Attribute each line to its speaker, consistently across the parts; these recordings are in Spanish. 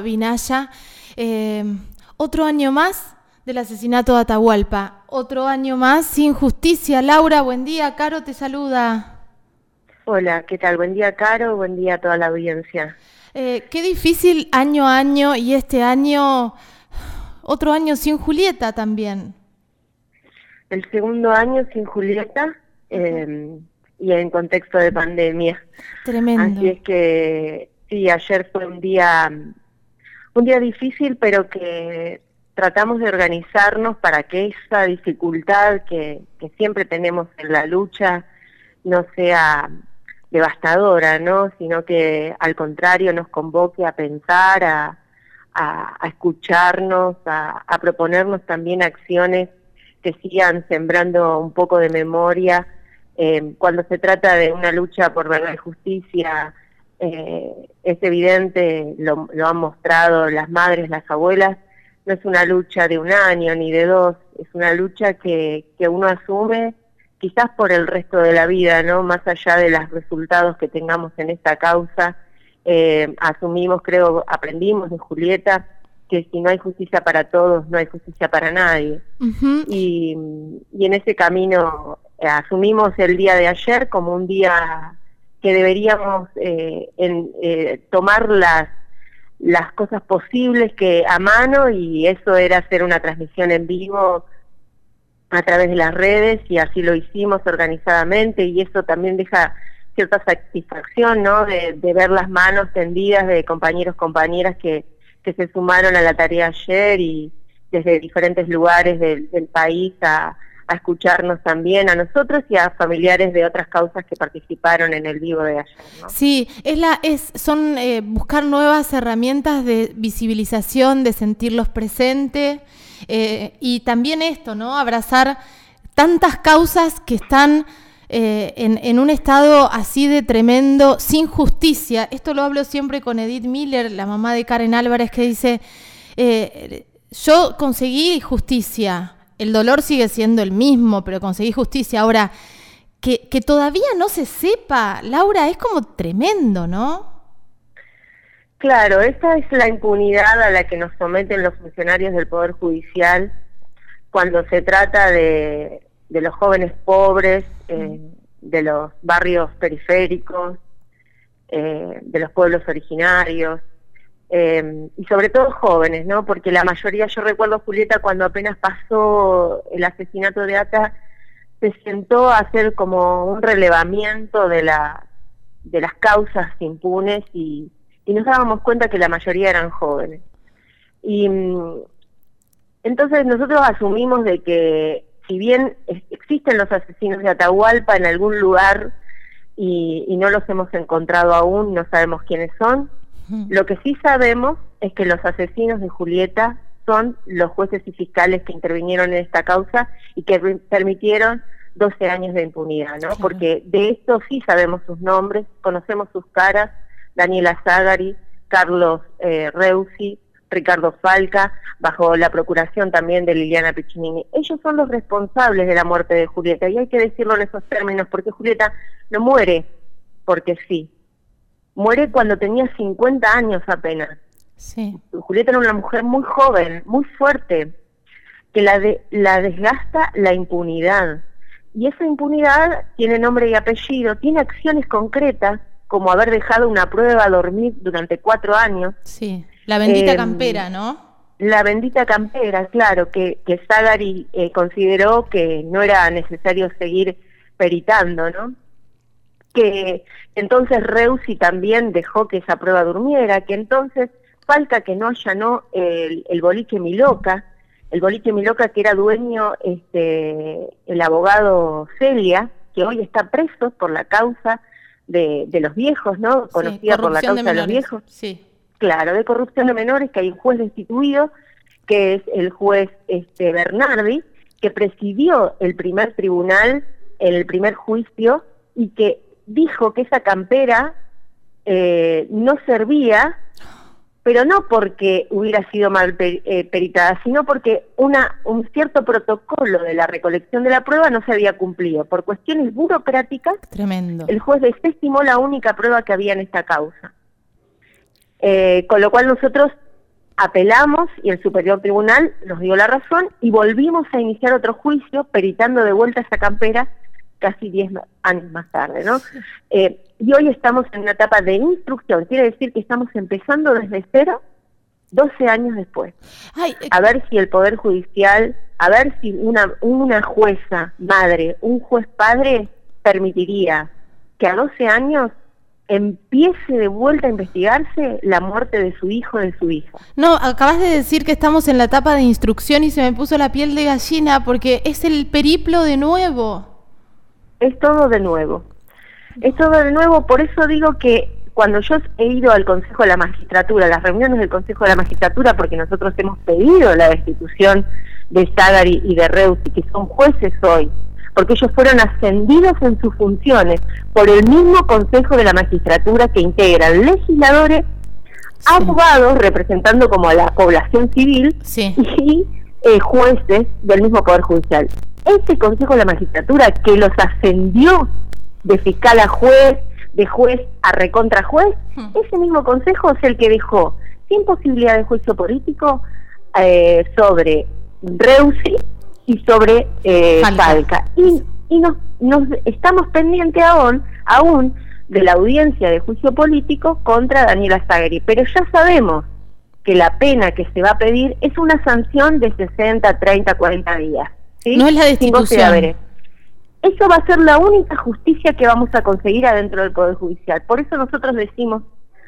Speaker 1: Vinaya. Eh, otro año más del asesinato de Atahualpa. Otro año más sin justicia. Laura, buen día. Caro te saluda.
Speaker 2: Hola, ¿qué tal? Buen día, Caro. Buen día a toda la audiencia.
Speaker 1: Eh, qué difícil año a año y este año, otro año sin Julieta también.
Speaker 2: El segundo año sin Julieta eh, y en contexto de pandemia.
Speaker 1: Tremendo.
Speaker 2: Así es que sí, ayer fue un día un día difícil, pero que tratamos de organizarnos para que esa dificultad que, siempre tenemos en la lucha no sea devastadora, ¿no? Sino que al contrario nos convoque a pensar, a, a, escucharnos, a, proponernos también acciones que sigan sembrando un poco de memoria. Eh, cuando se trata de una lucha por verdad y justicia, eh, es evidente, lo, han mostrado las madres, las abuelas, no es una lucha de un año ni de dos, es una lucha que, que uno asume quizás por el resto de la vida, ¿no? Más allá de los resultados que tengamos en esta causa, eh, asumimos, creo, aprendimos de Julieta, que si no hay justicia para todos, no hay justicia para nadie. y, y, en ese camino eh, asumimos el día de ayer como un día que deberíamos eh, en, eh, tomar las, las cosas posibles que a mano y eso era hacer una transmisión en vivo a través de las redes y así lo hicimos organizadamente y eso también deja cierta satisfacción, ¿no? De, ver las manos tendidas de compañeros, compañeras que, que se sumaron a la tarea ayer y desde diferentes lugares del, del país a, a escucharnos también a nosotros y a familiares de otras causas que participaron en el vivo de ayer.
Speaker 1: Sí, es la, es, son eh, buscar nuevas herramientas de visibilización, de sentirlos presentes eh, y también esto, ¿no? Abrazar tantas causas que están eh, en, en, un estado así de tremendo, sin justicia. Esto lo hablo siempre con Edith Miller, la mamá de Karen Álvarez, que dice, yo conseguí justicia, el dolor sigue siendo el mismo, pero conseguí justicia. Ahora, que, que todavía no se sepa, Laura, es como tremendo, ¿no?
Speaker 2: Claro, esta es la impunidad a la que nos someten los funcionarios del Poder Judicial cuando se trata de, de los jóvenes pobres, eh, de los barrios periféricos, eh, de los pueblos originarios. Eh, y sobre todo jóvenes, ¿no? Porque la mayoría, yo recuerdo Julieta cuando apenas pasó el asesinato de Ata, se sentó a hacer como un relevamiento de, la, de las causas impunes y, nos dábamos cuenta que la mayoría eran jóvenes. Y mm, entonces nosotros asumimos de que si bien existen los asesinos de Atahualpa en algún lugar y, y no los hemos encontrado aún, no sabemos quiénes son, lo que sí sabemos es que los asesinos de Julieta son los jueces y fiscales que intervinieron en esta causa y que permitieron 12 años de impunidad, ¿no? Porque de esto sí sabemos sus nombres, conocemos sus caras, Daniela Zagari, Carlos eh, Reusi, Ricardo Falca, bajo la procuración también de Liliana Piccinini. Ellos son los responsables de la muerte de Julieta y hay que decirlo en esos términos porque Julieta no muere porque sí, muere cuando tenía 50 años apenas. Sí. Julieta era una mujer muy joven, muy fuerte, que la, de, la desgasta la impunidad. Y esa impunidad tiene nombre y apellido, tiene acciones concretas, como haber dejado una prueba a dormir durante cuatro años.
Speaker 1: Sí, la bendita em, campera, ¿no?
Speaker 2: La bendita campera, claro, que, que Sagari eh, consideró que no era necesario seguir peritando, ¿no? Que entonces Reusi también dejó que esa prueba durmiera, que entonces falta que no allanó el, el boliche Miloca, el boliche Miloca que era dueño este, el abogado Celia, que hoy está preso por la causa de, de los viejos, ¿no? Conocida por la causa de, los viejos.
Speaker 1: Sí.
Speaker 2: Claro, de corrupción de menores, que hay un juez destituido, que es el juez este, Bernardi, que presidió el primer tribunal el primer juicio y que dijo que esa campera eh, no servía, pero no porque hubiera sido mal eh, peritada, sino porque una, un cierto protocolo de la recolección de la prueba no se había cumplido. Por cuestiones burocráticas,
Speaker 1: Tremendo.
Speaker 2: el juez desestimó la única prueba que había en esta causa. Eh, con lo cual nosotros apelamos y el Superior Tribunal nos dio la razón y volvimos a iniciar otro juicio peritando de vuelta esa campera casi 10 años más tarde, ¿no? Eh, y hoy estamos en una etapa de instrucción, quiere decir que estamos empezando desde cero 12 años después. Eh, a ver si el Poder Judicial, a ver si una, una jueza madre, un juez padre permitiría que a 12 años empiece de vuelta a investigarse la muerte de su hijo, de su hija.
Speaker 1: No, acabas de decir que estamos en la etapa de instrucción y se me puso la piel de gallina porque es el periplo de nuevo.
Speaker 2: Es todo de nuevo. Es todo de nuevo, por eso digo que cuando yo he ido al Consejo de la Magistratura, las reuniones del Consejo de la Magistratura, porque nosotros hemos pedido la destitución de Sagari y de Reusi, que son jueces hoy, porque ellos fueron ascendidos en sus funciones por el mismo Consejo de la Magistratura que integran legisladores, abogados representando como a la población civil y eh, jueces del mismo Poder Judicial. Ese Consejo de la Magistratura que los ascendió de fiscal a juez, de juez a recontra juez, hmm. ese mismo consejo es el que dejó sin posibilidad de juicio político eh, sobre Reusi y sobre eh, Falca. Y, y nos, nos estamos pendientes aún, aún de la audiencia de juicio político contra Daniela Zagari, pero ya sabemos que la pena que se va a pedir es una sanción de 60, 30, 40 días.
Speaker 1: No es la destitución.
Speaker 2: Eso va a ser la única justicia que vamos a conseguir adentro del Poder Judicial. Por eso nosotros decimos,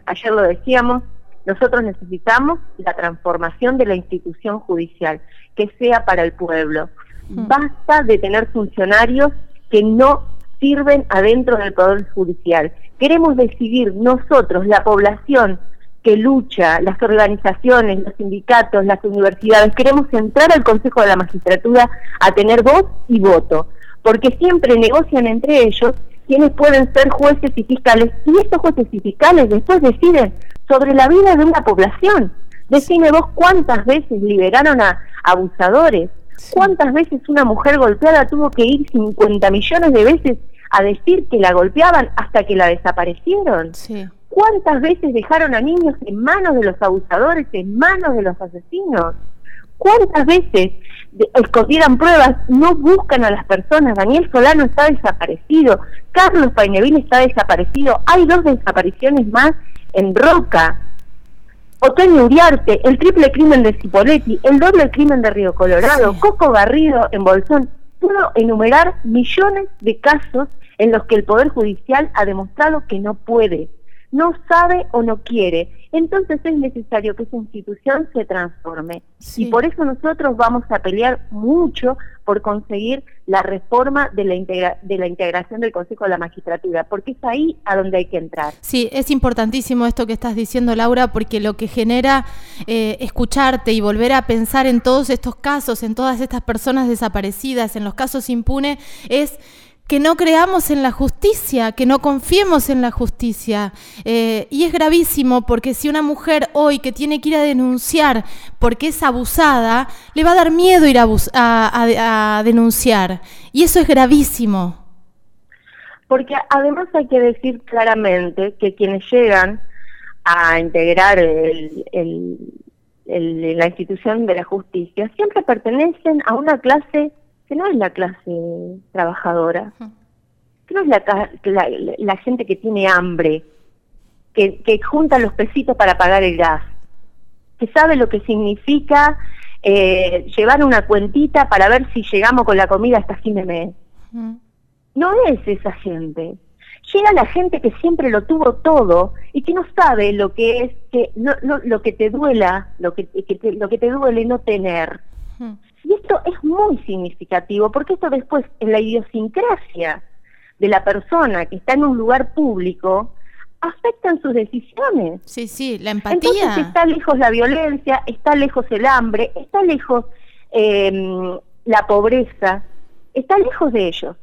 Speaker 2: ayer lo decíamos, nosotros necesitamos la transformación de la institución judicial, que sea para el pueblo. Hmm. Basta de tener funcionarios que no sirven adentro del Poder Judicial. Queremos decidir nosotros, la población que lucha, las organizaciones, los sindicatos, las universidades, queremos entrar al Consejo de la Magistratura a tener voz y voto, porque siempre negocian entre ellos quienes pueden ser jueces y fiscales, y estos jueces y fiscales después deciden sobre la vida de una población. Decime vos cuántas veces liberaron a abusadores, cuántas veces una mujer golpeada tuvo que ir 50 millones de veces a decir que la golpeaban hasta que la desaparecieron. ¿Cuántas veces dejaron a niños en manos de los abusadores, en manos de los asesinos? ¿Cuántas veces escondieran pruebas? No buscan a las personas. Daniel Solano está desaparecido. Carlos Paineville está desaparecido. Hay dos desapariciones más en Roca. Otoño Uriarte, el triple crimen de Cipoletti, el doble crimen de Río Colorado, Coco Garrido en Bolsón. Puedo enumerar millones de casos en los que el Poder Judicial ha demostrado que no puede, no sabe o no quiere. Entonces es necesario que esa institución se transforme. Y por eso nosotros vamos a pelear mucho por conseguir la reforma de la, de la integración del Consejo de la Magistratura, porque es ahí a donde hay que entrar.
Speaker 1: Sí, es importantísimo esto que estás diciendo, Laura, porque lo que genera eh, escucharte y volver a pensar en todos estos casos, en todas estas personas desaparecidas, en los casos impunes, es que no creamos en la justicia, que no confiemos en la justicia. Eh, y es gravísimo porque si una mujer hoy que tiene que ir a denunciar porque es abusada, le va a dar miedo ir a, denunciar. Y eso es gravísimo.
Speaker 2: Porque además hay que decir claramente que quienes llegan a integrar la institución de la justicia siempre pertenecen a una clase que no es la clase trabajadora, que no es la, gente que tiene hambre, que, junta los pesitos para pagar el gas, que sabe lo que significa eh, llevar una cuentita para ver si llegamos con la comida hasta fin de mes. No es esa gente. Llega la gente que siempre lo tuvo todo y que no sabe lo que es que no, lo que te duela, lo que, lo que te duele no tener. Y esto es muy significativo porque esto después en la idiosincrasia de la persona que está en un lugar público afectan sus decisiones.
Speaker 1: Sí, sí, la empatía.
Speaker 2: Entonces está lejos la violencia, está lejos el hambre, está lejos em, la pobreza, está lejos de ellos.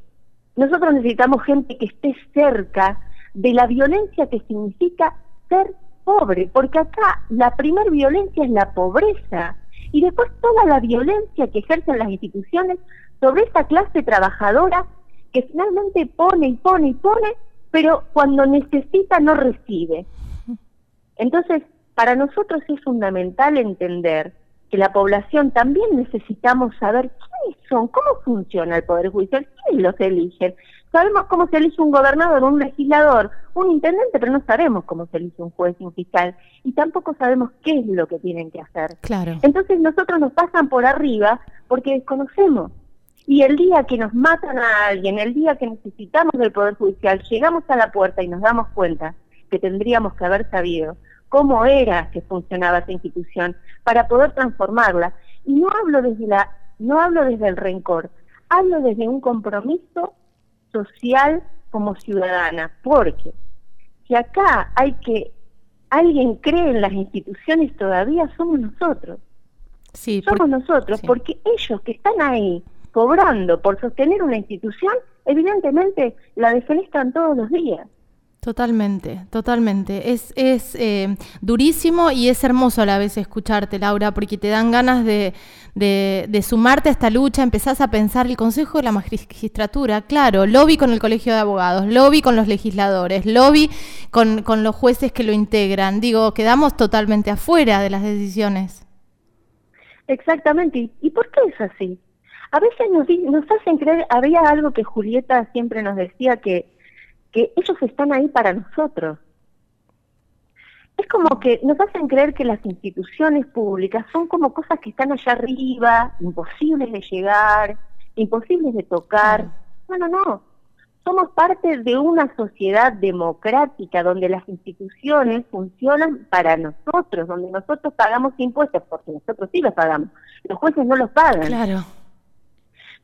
Speaker 2: Nosotros necesitamos gente que esté cerca de la violencia que significa ser pobre, porque acá la primer violencia es la pobreza y después toda la violencia que ejercen las instituciones sobre esta clase trabajadora que finalmente pone y pone y pone, pero cuando necesita no recibe. Entonces, para nosotros es fundamental entender que la población también necesitamos saber quiénes son, cómo funciona el Poder Judicial, quiénes los eligen. Sabemos cómo se elige un gobernador, un legislador, un intendente, pero no sabemos cómo se elige un juez y un fiscal. Y tampoco sabemos qué es lo que tienen que hacer.
Speaker 1: Claro.
Speaker 2: Entonces nosotros nos pasan por arriba porque desconocemos. Y el día que nos matan a alguien, el día que necesitamos del Poder Judicial, llegamos a la puerta y nos damos cuenta que tendríamos que haber sabido cómo era que funcionaba esa institución para poder transformarla. Y no hablo desde la, no hablo desde el rencor, hablo desde un compromiso social como ciudadana, porque si acá hay que alguien cree en las instituciones todavía somos nosotros.
Speaker 1: Sí,
Speaker 2: somos nosotros, porque ellos que están ahí cobrando por sostener una institución, evidentemente la defenestran todos los días.
Speaker 1: Totalmente, totalmente. Es, es eh, durísimo y es hermoso a la vez escucharte, Laura, porque te dan ganas de, de, sumarte a esta lucha, empezás a pensar el Consejo de la Magistratura, claro, lobby con el Colegio de Abogados, lobby con los legisladores, lobby con, con los jueces que lo integran. Digo, quedamos totalmente afuera de las decisiones.
Speaker 2: Exactamente. ¿Y por qué es así? A veces nos, nos hacen creer, había algo que Julieta siempre nos decía que que ellos están ahí para nosotros. Es como que nos hacen creer que las instituciones públicas son como cosas que están allá arriba, imposibles de llegar, imposibles de tocar. No, no, no. Somos parte de una sociedad democrática donde las instituciones funcionan para nosotros, donde nosotros pagamos impuestos, porque nosotros sí los pagamos. Los jueces no los pagan.
Speaker 1: Claro.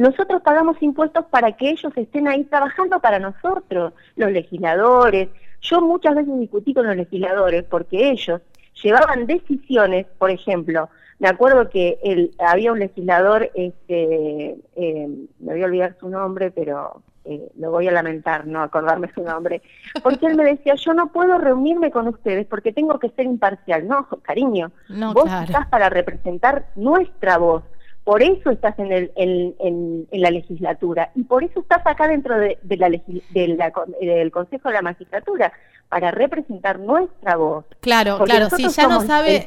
Speaker 2: Nosotros pagamos impuestos para que ellos estén ahí trabajando para nosotros, los legisladores. Yo muchas veces discutí con los legisladores porque ellos llevaban decisiones, por ejemplo, me acuerdo que el, había un legislador, este, eh, me voy a olvidar su nombre, pero eh, lo voy a lamentar, no acordarme su nombre, porque él me decía, yo no puedo reunirme con ustedes porque tengo que ser imparcial. No, cariño, vos estás para representar nuestra voz. Por eso estás en, el, en, la legislatura y por eso estás acá dentro de, la, del Consejo de la Magistratura para representar nuestra voz.
Speaker 1: Claro, claro, si ya no sabe,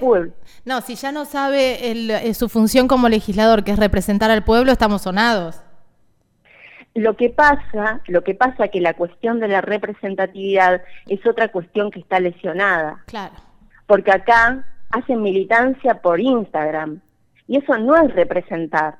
Speaker 1: no, si ya no sabe eh, su función como legislador, que es representar al pueblo, estamos sonados.
Speaker 2: Lo que pasa, lo que pasa que la cuestión de la representatividad es otra cuestión que está lesionada.
Speaker 1: Claro.
Speaker 2: Porque acá hacen militancia por Instagram y eso no es representar.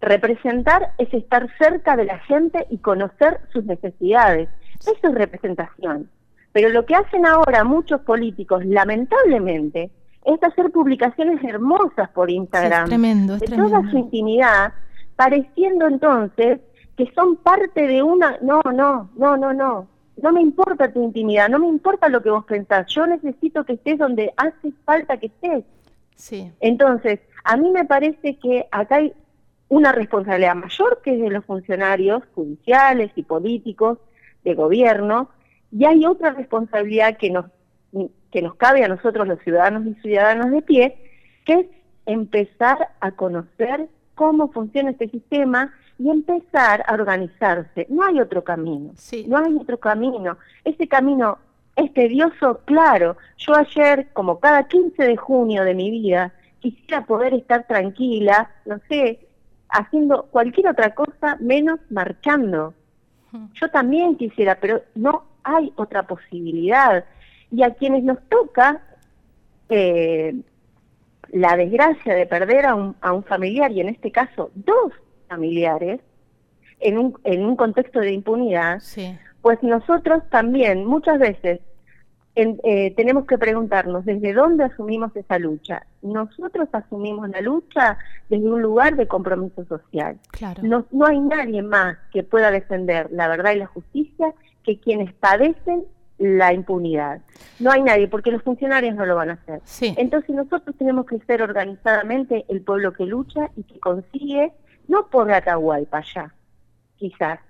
Speaker 2: Representar es estar cerca de la gente y conocer sus necesidades. Eso es representación. Pero lo que hacen ahora muchos políticos, lamentablemente, es hacer publicaciones hermosas por Instagram
Speaker 1: tremendo,
Speaker 2: de toda su intimidad, pareciendo entonces que son parte de una... No, no, no, no, no. No me importa tu intimidad, no me importa lo que vos pensás. Yo necesito que estés donde hace falta que estés.
Speaker 1: Sí.
Speaker 2: Entonces, a mí me parece que acá hay una responsabilidad mayor que es de los funcionarios judiciales y políticos de gobierno, y hay otra responsabilidad que nos, que nos cabe a nosotros los ciudadanos y ciudadanas de pie, que es empezar a conocer cómo funciona este sistema y empezar a organizarse. No hay otro camino, no hay otro camino. Ese camino es tedioso, claro. Yo ayer, como cada 15 de junio de mi vida, quisiera poder estar tranquila, no sé, haciendo cualquier otra cosa menos marchando. Yo también quisiera, pero no hay otra posibilidad. Y a quienes nos toca eh, la desgracia de perder a un, a un familiar, y en este caso dos familiares, en un, en un contexto de impunidad,
Speaker 1: sí
Speaker 2: pues nosotros también muchas veces eh, tenemos que preguntarnos desde dónde asumimos esa lucha. Nosotros asumimos la lucha desde un lugar de compromiso social.
Speaker 1: Claro.
Speaker 2: No, no hay nadie más que pueda defender la verdad y la justicia que quienes padecen la impunidad. No hay nadie, porque los funcionarios no lo van a hacer.
Speaker 1: Sí.
Speaker 2: Entonces nosotros tenemos que ser organizadamente el pueblo que lucha y que consigue, no por Atahualpa ya, quizás,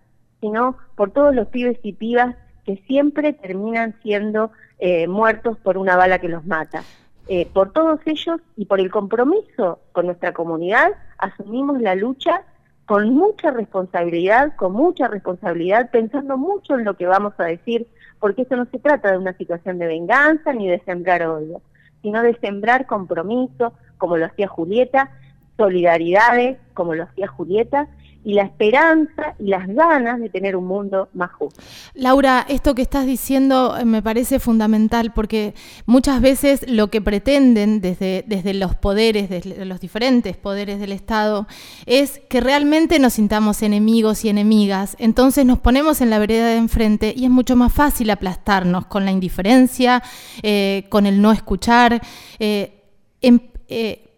Speaker 2: sino por todos los pibes y pibas que siempre terminan siendo eh, muertos por una bala que los mata. Eh, por todos ellos y por el compromiso con nuestra comunidad, asumimos la lucha con mucha responsabilidad, con mucha responsabilidad, pensando mucho en lo que vamos a decir, porque esto no se trata de una situación de venganza ni de sembrar odio. sino de sembrar compromiso, como lo hacía Julieta, solidaridades, como lo hacía Julieta, y la esperanza y las ganas de tener un mundo más justo.
Speaker 1: Laura, esto que estás diciendo eh, me parece fundamental porque muchas veces lo que pretenden desde, desde los poderes, desde los diferentes poderes del Estado, es que realmente nos sintamos enemigos y enemigas. Entonces nos ponemos en la vereda de enfrente y es mucho más fácil aplastarnos con la indiferencia, eh, con el no escuchar. Eh, em,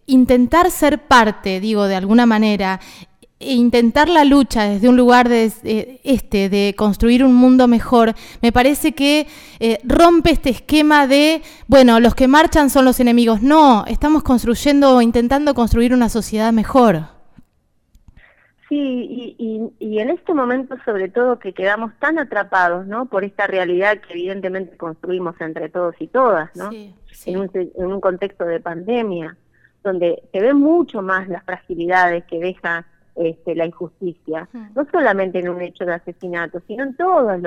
Speaker 1: intentar ser parte, digo, de alguna manera, e intentar la lucha desde un lugar de eh, este, de construir un mundo mejor, me parece que eh, rompe este esquema de, bueno, los que marchan son los enemigos. No, estamos construyendo o intentando construir una sociedad mejor.
Speaker 2: Sí, y, en este momento sobre todo que quedamos tan atrapados, ¿no? Por esta realidad que evidentemente construimos entre todos y todas, ¿no? En, un, en un contexto de pandemia, donde se ven mucho más las fragilidades que deja este, la injusticia, no solamente en un hecho de asesinato, sino en todo, en,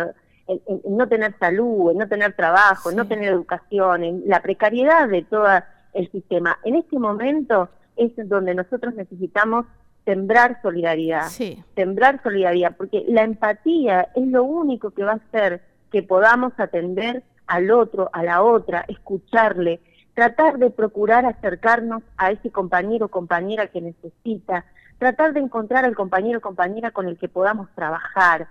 Speaker 2: no tener salud, en no tener trabajo, en no tener educación, en la precariedad de todo el sistema. En este momento es donde nosotros necesitamos sembrar solidaridad, sembrar solidaridad, porque la empatía es lo único que va a hacer que podamos atender al otro, a la otra, escucharle, tratar de procurar acercarnos a ese compañero o compañera que necesita, tratar de encontrar al compañero o compañera con el que podamos trabajar,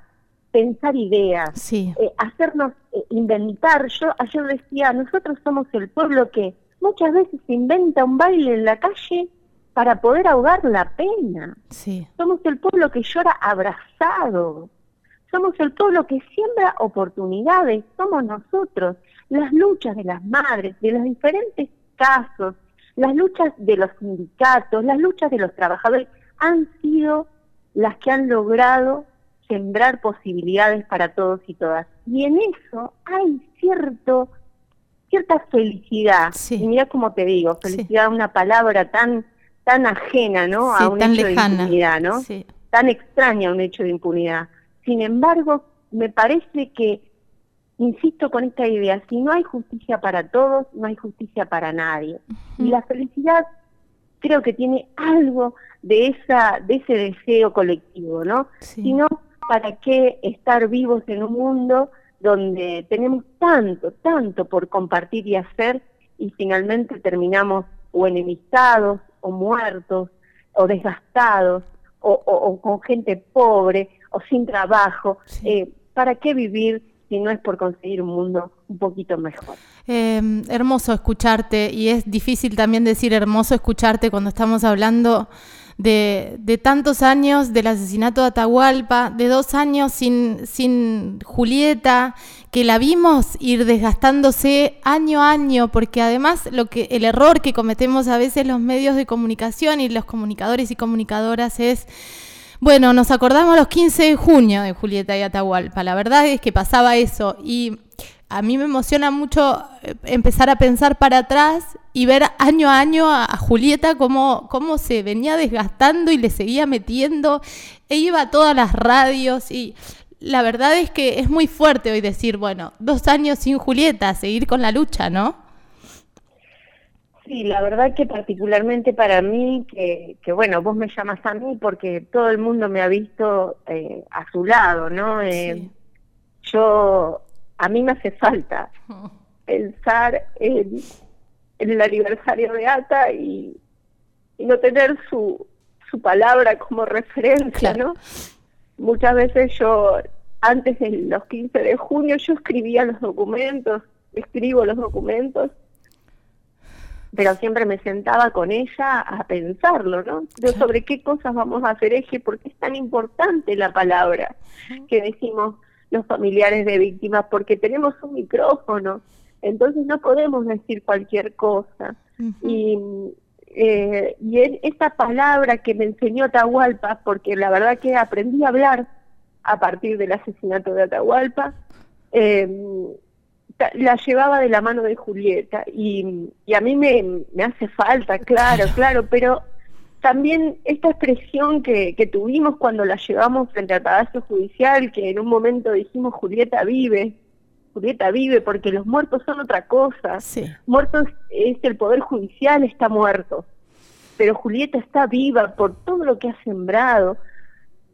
Speaker 2: pensar ideas, eh, hacernos eh, inventar. Yo ayer decía, nosotros somos el pueblo que muchas veces inventa un baile en la calle para poder ahogar la pena. Somos el pueblo que llora abrazado. Somos el pueblo que siembra oportunidades. Somos nosotros. Las luchas de las madres, de los diferentes casos, las luchas de los sindicatos, las luchas de los trabajadores han sido las que han logrado sembrar posibilidades para todos y todas. Y en eso hay cierto cierta felicidad. Y mira como te digo, felicidad es una palabra tan tan ajena, ¿no? a un hecho de impunidad, ¿no? Tan extraña a un hecho de impunidad. Sin embargo, me parece que insisto con esta idea, si no hay justicia para todos, no hay justicia para nadie. Y la felicidad creo que tiene algo de esa de ese deseo colectivo, ¿no? Si no, ¿para qué estar vivos en un mundo donde tenemos tanto, tanto por compartir y hacer y finalmente terminamos o enemistados o muertos o desgastados o, con gente pobre o sin trabajo? Eh, ¿Para qué vivir si no es por conseguir un mundo un poquito mejor.
Speaker 1: Em, hermoso escucharte y es difícil también decir hermoso escucharte cuando estamos hablando de, tantos años del asesinato de Atahualpa, de dos años sin, sin Julieta, que la vimos ir desgastándose año a año, porque además lo que, el error que cometemos a veces los medios de comunicación y los comunicadores y comunicadoras es bueno, nos acordamos los 15 de junio de Julieta y Atahualpa. La verdad es que pasaba eso y a mí me emociona mucho eh, empezar a pensar para atrás y ver año a año a, Julieta cómo, cómo se venía desgastando y le seguía metiendo. E iba a todas las radios y la verdad es que es muy fuerte hoy decir, bueno, dos años sin Julieta, seguir con la lucha, ¿no?
Speaker 2: Sí, la verdad que particularmente para mí, que, que, bueno, vos me llamas a mí porque todo el mundo me ha visto eh, a su lado, ¿no? Eh, yo, a mí me hace falta pensar en, el aniversario de ATA y, no tener su, su palabra como referencia, ¿no? Muchas veces yo, antes de los 15 de junio, yo escribía los documentos, escribo los documentos pero siempre me sentaba con ella a pensarlo, ¿no? De sobre qué cosas vamos a hacer eje, porque es tan importante la palabra que decimos los familiares de víctimas, porque tenemos un micrófono, entonces no podemos decir cualquier cosa. Y, eh, y esa palabra que me enseñó Atahualpa, porque la verdad que aprendí a hablar a partir del asesinato de Atahualpa, eh, la llevaba de la mano de Julieta y, a mí me, hace falta, claro, claro, pero también esta expresión que, que tuvimos cuando la llevamos frente al Palacio Judicial, que en un momento dijimos Julieta vive, Julieta vive porque los muertos son otra cosa. Muertos es el poder judicial está muerto, pero Julieta está viva por todo lo que ha sembrado.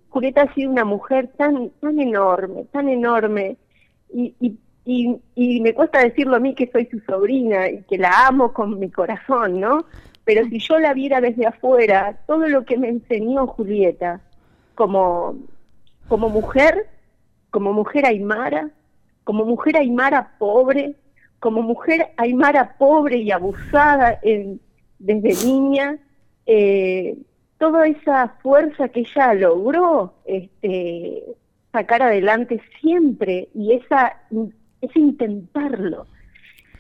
Speaker 2: Julieta ha sido una mujer tan tan enorme, tan enorme y, y, y, y me cuesta decirlo a mí que soy su sobrina y que la amo con mi corazón, ¿no? Pero si yo la viera desde afuera, todo lo que me enseñó Julieta como, como mujer, como mujer aymara, como mujer aymara pobre, como mujer aymara pobre y abusada en, desde niña, eh, toda esa fuerza que ella logró este, sacar adelante siempre y esa, es intentarlo,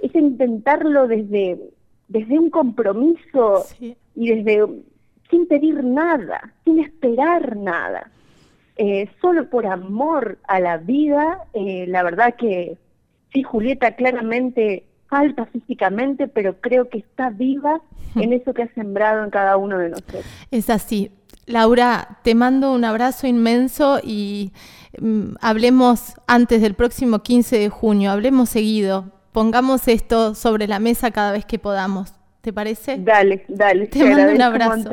Speaker 2: es intentarlo desde desde un compromiso y desde sin pedir nada, sin esperar nada, eh, solo por amor a la vida, eh, la verdad que sí, Julieta claramente falta físicamente, pero creo que está viva en eso que ha sembrado en cada uno de nosotros.
Speaker 1: Es así. Laura, te mando un abrazo inmenso y mm, hablemos antes del próximo 15 de junio, hablemos seguido, pongamos esto sobre la mesa cada vez que podamos. ¿Te parece?
Speaker 2: Dale, dale.
Speaker 1: Te, mando un abrazo.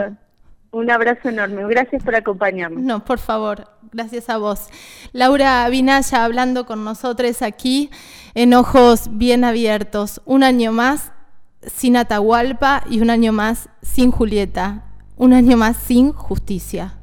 Speaker 2: Un, abrazo enorme. Gracias por acompañarnos.
Speaker 1: No, por favor. Gracias a vos. Laura Vinaya hablando con nosotros aquí en Ojos Bien Abiertos. Un año más sin Atahualpa y un año más sin Julieta. Un año más sin justicia.